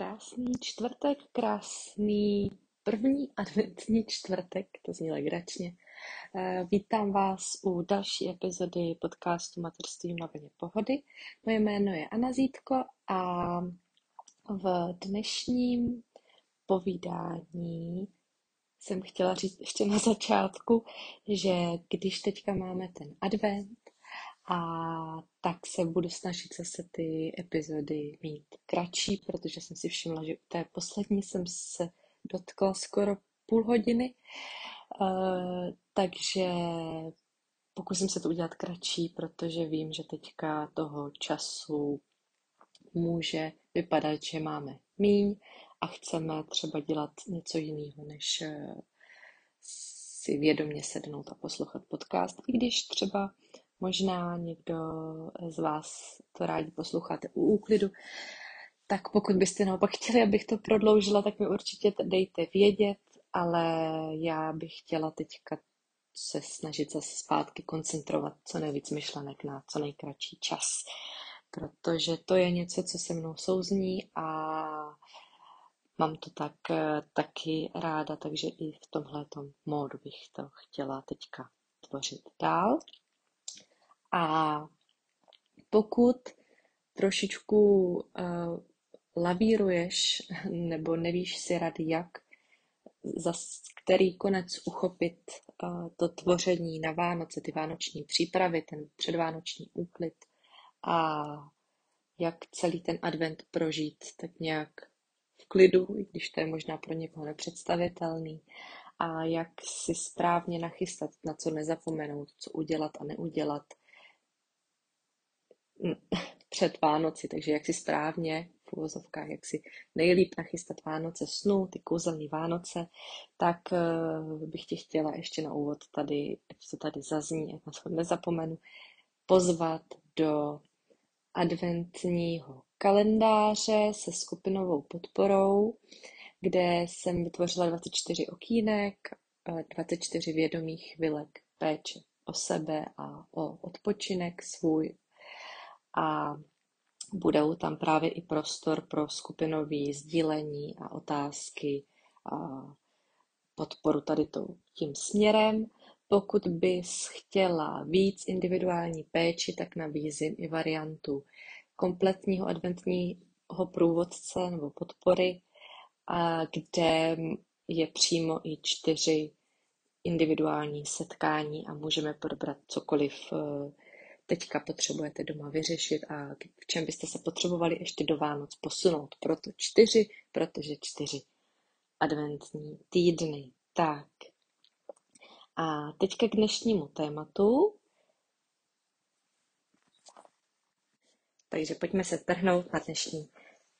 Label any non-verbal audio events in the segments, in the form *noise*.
Krásný čtvrtek, krásný první adventní čtvrtek, to zní legračně. Eh, vítám vás u další epizody podcastu Mateřství na vlně pohody. Moje jméno je Anna Zítko a v dnešním povídání jsem chtěla říct ještě na začátku, že když teďka máme ten advent, a tak se budu snažit zase ty epizody mít kratší, protože jsem si všimla, že u té poslední jsem se dotkla skoro půl hodiny. Uh, takže pokusím se to udělat kratší, protože vím, že teďka toho času může vypadat, že máme míň a chceme třeba dělat něco jiného, než eh, si vědomě sednout a poslouchat podcast. I když třeba Možná někdo z vás to rádi posloucháte u úklidu, tak pokud byste naopak chtěli, abych to prodloužila, tak mi určitě dejte vědět, ale já bych chtěla teďka se snažit zase zpátky koncentrovat co nejvíc myšlenek na co nejkratší čas, protože to je něco, co se mnou souzní a mám to tak taky ráda, takže i v tomhle módu bych to chtěla teďka tvořit dál. A pokud trošičku uh, lavíruješ *laughs* nebo nevíš si rady, jak za který konec uchopit uh, to tvoření na Vánoce, ty vánoční přípravy, ten předvánoční úklid a jak celý ten advent prožít tak nějak v klidu, i když to je možná pro někoho nepředstavitelný, a jak si správně nachystat, na co nezapomenout, co udělat a neudělat, *laughs* před Vánoci, takže jak si správně v uvozovkách, jak si nejlíp nachystat Vánoce snu, ty kouzelní Vánoce, tak uh, bych tě chtěla ještě na úvod tady, ať to tady zazní, ať na to nezapomenu, pozvat do adventního kalendáře se skupinovou podporou, kde jsem vytvořila 24 okýnek, 24 vědomých chvilek péče o sebe a o odpočinek svůj a budou tam právě i prostor pro skupinové sdílení a otázky a podporu tady tím směrem. Pokud bys chtěla víc individuální péči, tak nabízím i variantu kompletního adventního průvodce nebo podpory, a kde je přímo i čtyři individuální setkání a můžeme probrat cokoliv eh, teďka potřebujete doma vyřešit a v čem byste se potřebovali ještě do Vánoc posunout. Proto čtyři, protože čtyři adventní týdny. Tak. A teďka k dnešnímu tématu. Takže pojďme se trhnout na dnešní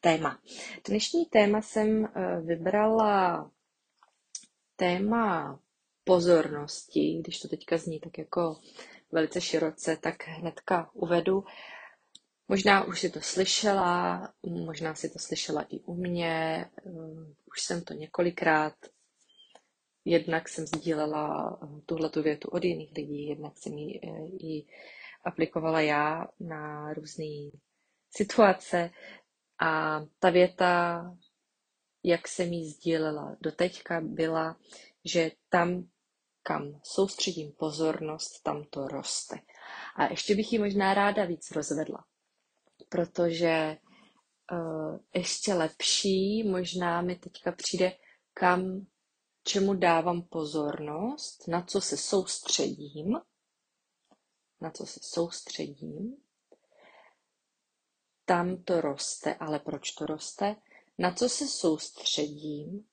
téma. Dnešní téma jsem eh, vybrala téma pozornosti, když to teďka zní tak jako velice široce, tak hnedka uvedu. Možná už si to slyšela, možná si to slyšela i u mě, eh, už jsem to několikrát. Jednak jsem sdílela eh, tuhle tu větu od jiných lidí, jednak jsem ji, eh, ji aplikovala já na různé situace. A ta věta, jak jsem ji sdílela doteďka, byla, že tam, kam soustředím pozornost, tam to roste. A ještě bych ji možná ráda víc rozvedla, protože uh, ještě lepší možná mi teďka přijde, kam, čemu dávám pozornost, na co se soustředím, na co se soustředím, tam to roste, ale proč to roste? Na co se soustředím,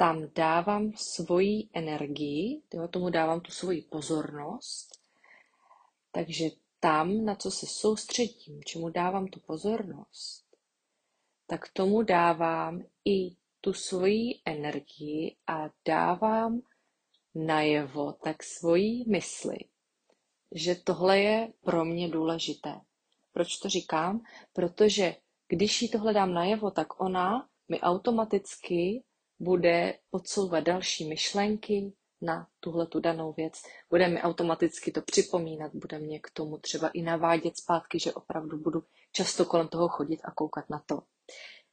tam dávám svoji energii, jo, tomu dávám tu svoji pozornost, takže tam, na co se soustředím, čemu dávám tu pozornost, tak tomu dávám i tu svoji energii a dávám najevo tak svoji mysli, že tohle je pro mě důležité. Proč to říkám? Protože když jí tohle dám najevo, tak ona mi automaticky bude podsouvat další myšlenky na tuhle tu danou věc. Bude mi automaticky to připomínat, bude mě k tomu třeba i navádět zpátky, že opravdu budu často kolem toho chodit a koukat na to.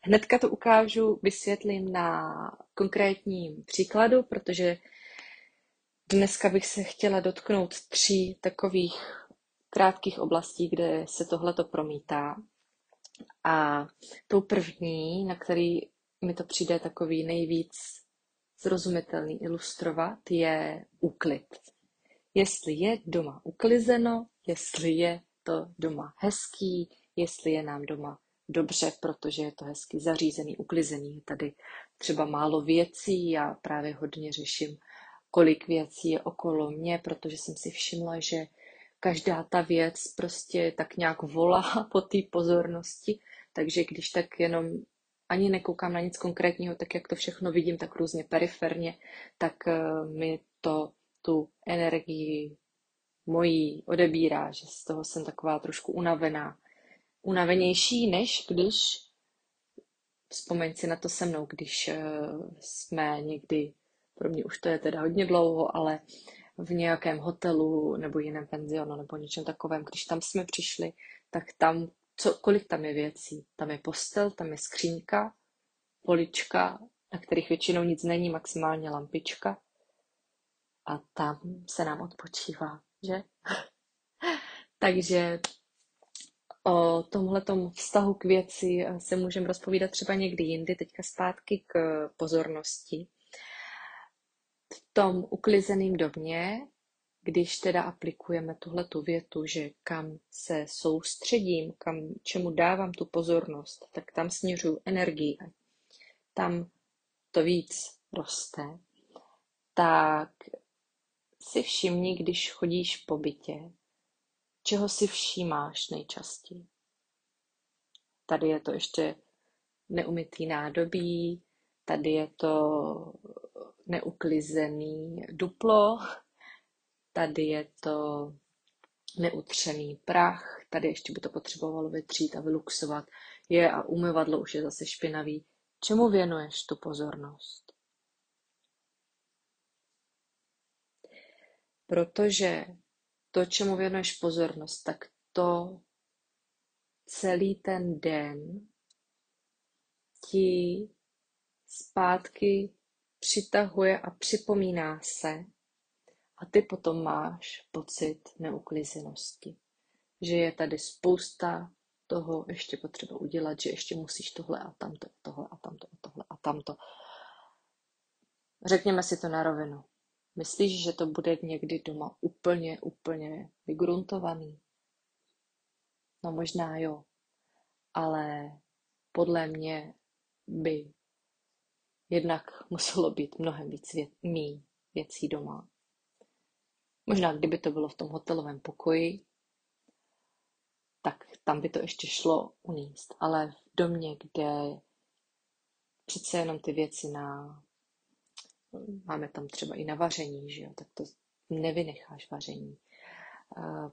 Hnedka to ukážu, vysvětlím na konkrétním příkladu, protože dneska bych se chtěla dotknout tří takových krátkých oblastí, kde se tohleto promítá. A tou první, na který mi to přijde takový nejvíc zrozumitelný ilustrovat, je úklid. Jestli je doma uklizeno, jestli je to doma hezký, jestli je nám doma dobře, protože je to hezky zařízený, uklizený. Tady třeba málo věcí, já právě hodně řeším, kolik věcí je okolo mě, protože jsem si všimla, že každá ta věc prostě tak nějak volá *laughs* po té pozornosti, takže když tak jenom ani nekoukám na nic konkrétního, tak jak to všechno vidím, tak různě periferně, tak eh, mi to tu energii mojí odebírá, že z toho jsem taková trošku unavená. Unavenější, než když, vzpomeň si na to se mnou, když eh, jsme někdy, pro mě už to je teda hodně dlouho, ale v nějakém hotelu nebo jiném penzionu nebo něčem takovém, když tam jsme přišli, tak tam, co, kolik tam je věcí? Tam je postel, tam je skřínka, polička, na kterých většinou nic není, maximálně lampička. A tam se nám odpočívá, že? *laughs* Takže o tomhletom vztahu k věci se můžeme rozpovídat třeba někdy jindy, teďka zpátky k pozornosti v tom uklizeném domě, když teda aplikujeme tuhle tu větu, že kam se soustředím, kam, čemu dávám tu pozornost, tak tam směřuju energii, tam to víc roste, tak si všimni, když chodíš po bytě, čeho si všímáš nejčastěji. Tady je to ještě neumytý nádobí, tady je to neuklizený duplo, tady je to neutřený prach, tady ještě by to potřebovalo vytřít a vyluxovat. Je a umyvadlo už je zase špinavý. Čemu věnuješ tu pozornost? Protože to, čemu věnuješ pozornost, tak to celý ten den ti zpátky přitahuje a připomíná se a ty potom máš pocit neuklizenosti. Že je tady spousta toho ještě potřeba udělat, že ještě musíš tohle a tamto, tohle a tamto, a tohle a tamto. Řekněme si to na rovinu. Myslíš, že to bude někdy doma úplně, úplně vygruntovaný? No možná jo, ale podle mě by jednak *laughs* muselo být mnohem víc věc, mý věcí doma. Možná kdyby to bylo v tom hotelovém pokoji, tak tam by to ještě šlo uníst. Ale v domě, kde přece jenom ty věci na... Máme tam třeba i na vaření, že jo? tak to nevynecháš vaření.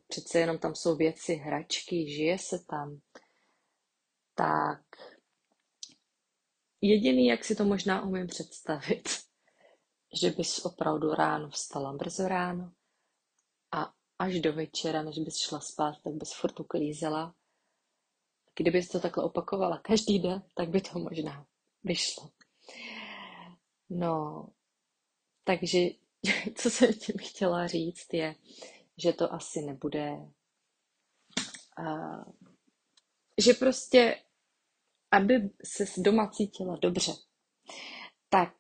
Přece jenom tam jsou věci, hračky, žije se tam. Tak Jediný, jak si to možná umím představit, *laughs* že bys opravdu ráno vstala brzo ráno a až do večera, než bys šla spát, tak bys furt uklízela. Kdybys to takhle opakovala každý den, tak by to možná vyšlo. No, takže *laughs* co jsem tím chtěla říct je, že to asi nebude, uh, že prostě aby se doma cítila dobře, tak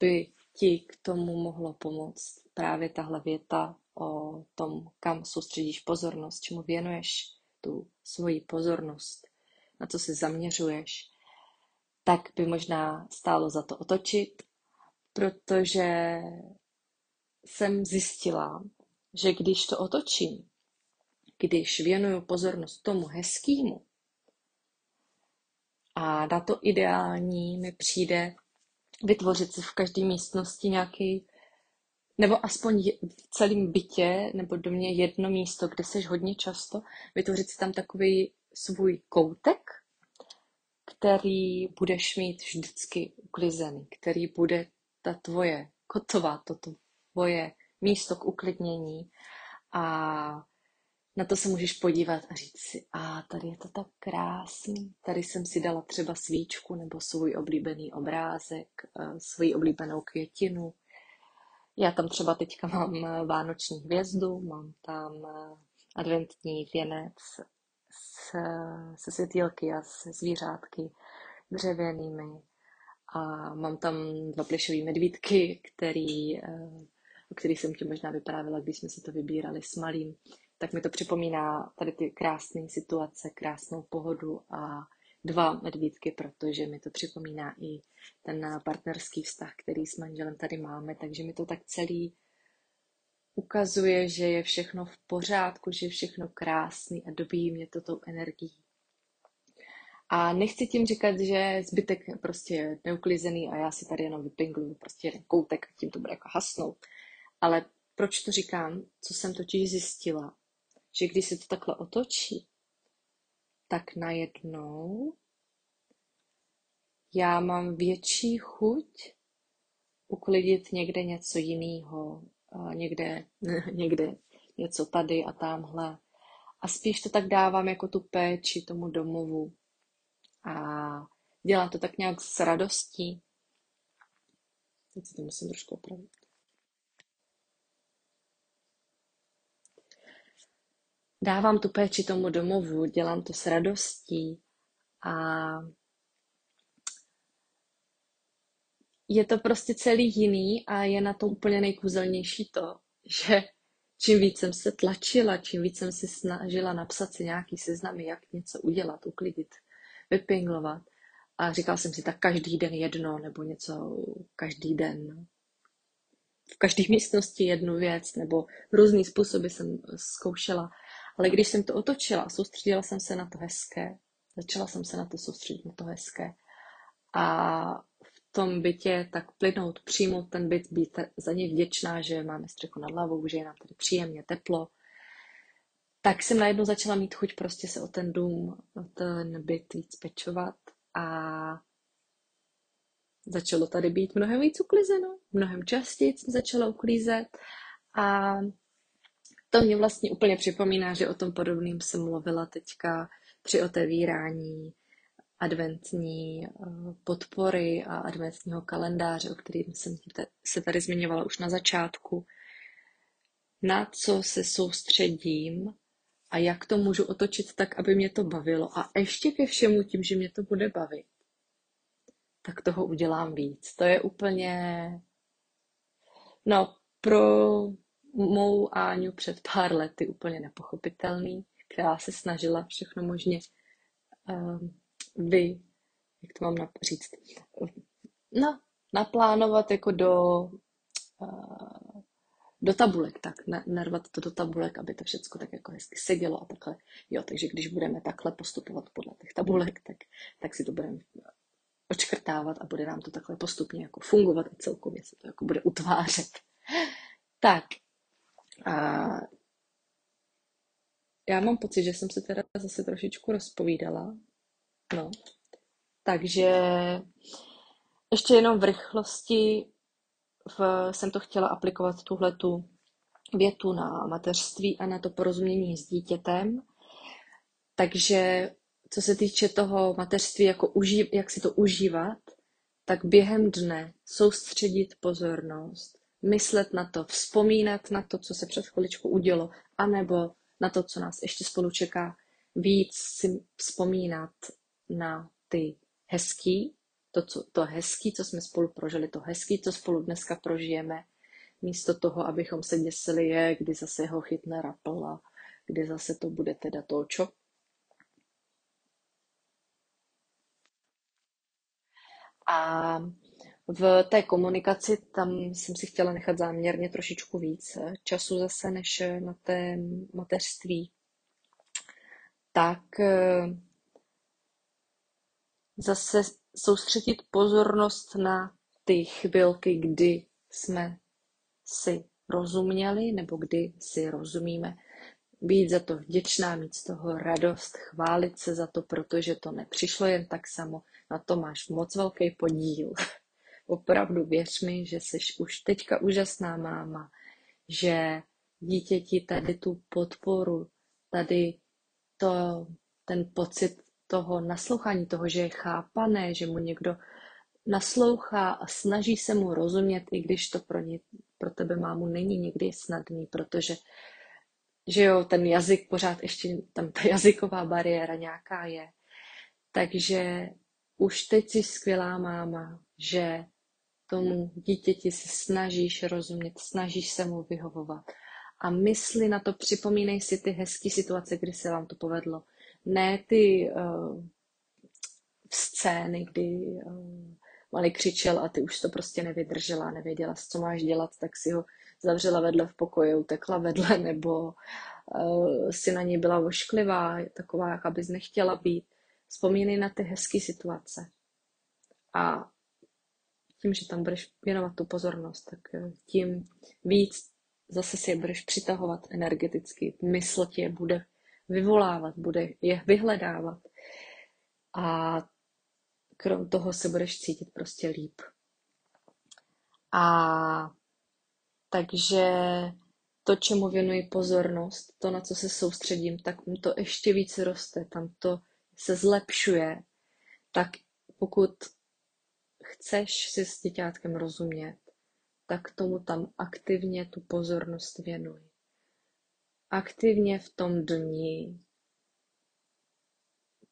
by ti k tomu mohlo pomoct právě tahle věta o tom, kam soustředíš pozornost, čemu věnuješ tu svoji pozornost, na co se zaměřuješ, tak by možná stálo za to otočit, protože jsem zjistila, že když to otočím, když věnuju pozornost tomu hezkému, a na to ideální mi přijde vytvořit si v každé místnosti nějaký, nebo aspoň v celém bytě nebo domě jedno místo, kde seš hodně často, vytvořit si tam takový svůj koutek, který budeš mít vždycky uklizený, který bude ta tvoje kotová, to tvoje místo k uklidnění. A na to se můžeš podívat a říct si, a tady je to tak krásný, tady jsem si dala třeba svíčku nebo svůj oblíbený obrázek, eh, svoji oblíbenou květinu. Já tam třeba teďka mám eh, vánoční hvězdu, mám tam eh, adventní věnec se světýlky a se zvířátky dřevěnými. A mám tam dva plešové medvídky, který, o kterých jsem ti možná vyprávěla, když jsme si to vybírali s malým tak mi to připomíná tady ty krásné situace, krásnou pohodu a dva medvídky, protože mi to připomíná i ten partnerský vztah, který s manželem tady máme, takže mi to tak celý ukazuje, že je všechno v pořádku, že je všechno krásný a dobíjí mě to tou energií. A nechci tím říkat, že zbytek prostě je neuklizený a já si tady jenom vypingluju prostě jeden koutek a tím to bude jako hasnout. Ale proč to říkám? Co jsem totiž zjistila, že když se to takhle otočí, tak najednou já mám větší chuť uklidit někde něco jiného, někde, *laughs* někde něco tady a tamhle. A spíš to tak dávám jako tu péči tomu domovu. A dělám to tak nějak s radostí. Teď si to musím trošku opravit. Dávám tu péči tomu domovu, dělám to s radostí a je to prostě celý jiný a je na tom úplně nejkůzelnější to, že čím víc jsem se tlačila, čím víc jsem si snažila napsat si nějaký seznamy, jak něco udělat, uklidit, vypinglovat. A říkal jsem si tak každý den jedno, nebo něco každý den. V každé místnosti jednu věc, nebo různý způsoby jsem zkoušela. Ale když jsem to otočila, soustředila jsem se na to hezké, začala jsem se na to soustředit, na to hezké. A v tom bytě tak plynout, přijmout ten byt, být za ně vděčná, že máme střechu nad hlavou, že je nám tady příjemně teplo, tak jsem najednou začala mít chuť prostě se o ten dům, o ten byt víc pečovat a začalo tady být mnohem víc uklizeno, mnohem častěji jsem začala uklízet a to mě vlastně úplně připomíná, že o tom podobným jsem mluvila teďka při otevírání adventní eh, podpory a adventního kalendáře, o kterým jsem se tady zmiňovala už na začátku. Na co se soustředím a jak to můžu otočit tak, aby mě to bavilo. A ještě ke všemu tím, že mě to bude bavit, tak toho udělám víc. To je úplně, no, pro mou Áňu před pár lety úplně nepochopitelný, která se snažila všechno možně uh, vy, jak to mám říct, no, naplánovat jako do, uh, do tabulek, tak narvat to do tabulek, aby to všechno tak jako hezky sedělo a takhle. Jo, takže když budeme takhle postupovat podle těch tabulek, tak, tak si to budeme očkrtávat a bude nám to takhle postupně jako fungovat a celkově se to jako bude utvářet. Tak, a já mám pocit, že jsem se teda zase trošičku rozpovídala. No. Takže ještě jenom v rychlosti v, jsem to chtěla aplikovat tuhle tu větu na mateřství a na to porozumění s dítětem. Takže co se týče toho mateřství, jako uží, jak si to užívat, tak během dne soustředit pozornost myslet na to, vzpomínat na to, co se před chviličkou udělo, anebo na to, co nás ještě spolu čeká, víc si vzpomínat na ty hezký, to, co, to hezký, co jsme spolu prožili, to hezký, co spolu dneska prožijeme, místo toho, abychom se děsili je, kdy zase ho chytne rapl a kdy zase to bude teda to, čo. A v té komunikaci tam jsem si chtěla nechat záměrně trošičku víc času zase než na té mateřství. Tak eh, zase soustředit pozornost na ty chvilky, kdy jsme si rozuměli nebo kdy si rozumíme. Být za to vděčná, mít z toho radost, chválit se za to, protože to nepřišlo jen tak samo. Na to máš moc velký podíl. *laughs* Opravdu věř mi, že jsi už teďka úžasná máma, že dítěti tady tu podporu, tady to, ten pocit toho naslouchání, toho, že je chápané, že mu někdo naslouchá a snaží se mu rozumět, i když to pro, ně, pro tebe mámu není někdy snadný, protože že jo, ten jazyk pořád ještě, tam ta jazyková bariéra nějaká je. Takže už teď jsi skvělá máma, že tomu dítěti se snažíš rozumět, snažíš se mu vyhovovat. A mysli na to, připomínej si ty hezké situace, kdy se vám to povedlo. Ne ty uh, scény, kdy uh, malý křičel a ty už to prostě nevydržela, nevěděla, co máš dělat, tak si ho zavřela vedle v pokoji, utekla vedle, *laughs* nebo uh, si na ní byla vošklivá, taková, jak abys nechtěla být. Vzpomínej na ty hezké situace. A tím, že tam budeš věnovat tu pozornost, tak eh, tím víc zase si je budeš přitahovat energeticky. Mysl tě bude vyvolávat, bude je vyhledávat. A krom toho se budeš cítit prostě líp. A takže to, čemu věnuji pozornost, to, na co se soustředím, tak to ještě více roste, tam to se zlepšuje. Tak pokud chceš si s děťátkem rozumět, tak tomu tam aktivně tu pozornost věnuj. Aktivně v tom dni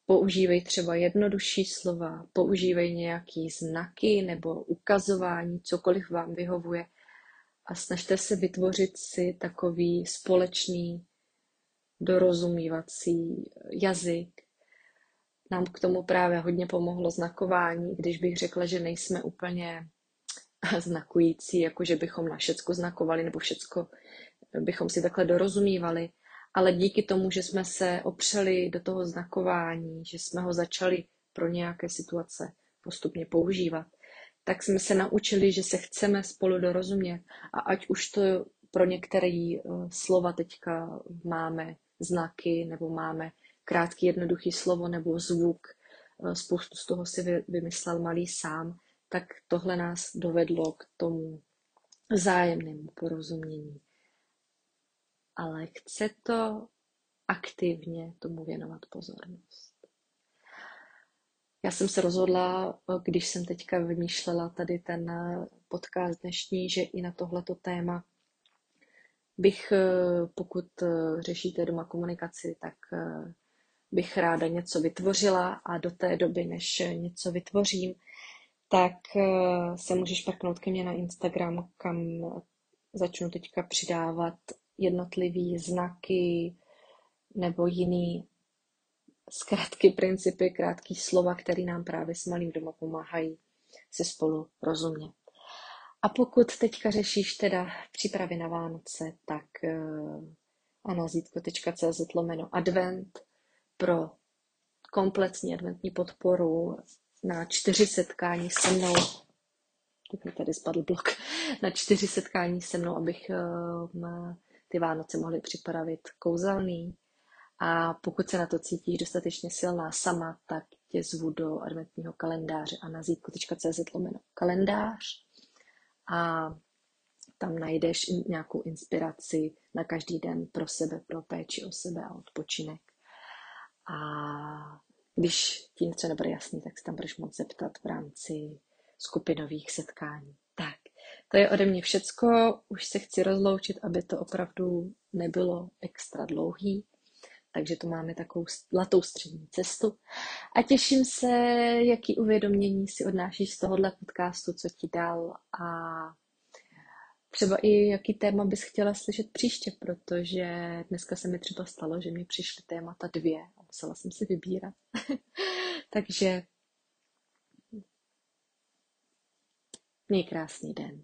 používej třeba jednodušší slova, používej nějaký znaky nebo ukazování, cokoliv vám vyhovuje a snažte se vytvořit si takový společný dorozumívací jazyk. Nám k tomu právě hodně pomohlo znakování, když bych řekla, že nejsme úplně znakující, jako že bychom na všecko znakovali nebo všecko bychom si takhle dorozumívali, ale díky tomu, že jsme se opřeli do toho znakování, že jsme ho začali pro nějaké situace postupně používat, tak jsme se naučili, že se chceme spolu dorozumět. A ať už to pro některé eh, slova teďka máme znaky, nebo máme krátký, jednoduchý slovo nebo zvuk, eh, spoustu z toho si vymyslel malý sám, tak tohle nás dovedlo k tomu zájemnému porozumění. Ale chce to aktivně tomu věnovat pozornost. Já jsem se rozhodla, když jsem teďka vymýšlela tady ten podcast dnešní, že i na tohleto téma bych, pokud řešíte doma komunikaci, tak bych ráda něco vytvořila a do té doby, než něco vytvořím, tak se můžeš prknout ke mně na Instagram, kam začnu teďka přidávat jednotlivý znaky nebo jiný zkrátky, principy, krátký slova, které nám právě s malým doma pomáhají se spolu rozumět. A pokud teďka řešíš teda přípravy na Vánoce, tak uh, anazítko.cz lomeno advent pro kompletní adventní podporu na čtyři setkání se mnou. Teď mi tady spadl blok. Na čtyři setkání se mnou, abych uh, ty Vánoce mohli připravit kouzelný, a pokud se na to cítíš dostatečně silná sama, tak tě zvu do adventního kalendáře a na zítku.cz lomeno kalendář a tam najdeš nějakou inspiraci na každý den pro sebe, pro péči o sebe a odpočinek. A když ti něco nebude jasný, tak se tam budeš moct zeptat v rámci skupinových setkání. Tak, to je ode mě všecko. Už se chci rozloučit, aby to opravdu nebylo extra dlouhý takže to máme takovou zlatou střední cestu. A těším se, jaký uvědomění si odnášíš z tohohle podcastu, co ti dal a třeba i jaký téma bys chtěla slyšet příště, protože dneska se mi třeba stalo, že mi přišly témata dvě a musela jsem si vybírat. *laughs* takže měj krásný den.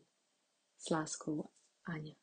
S láskou, Aně.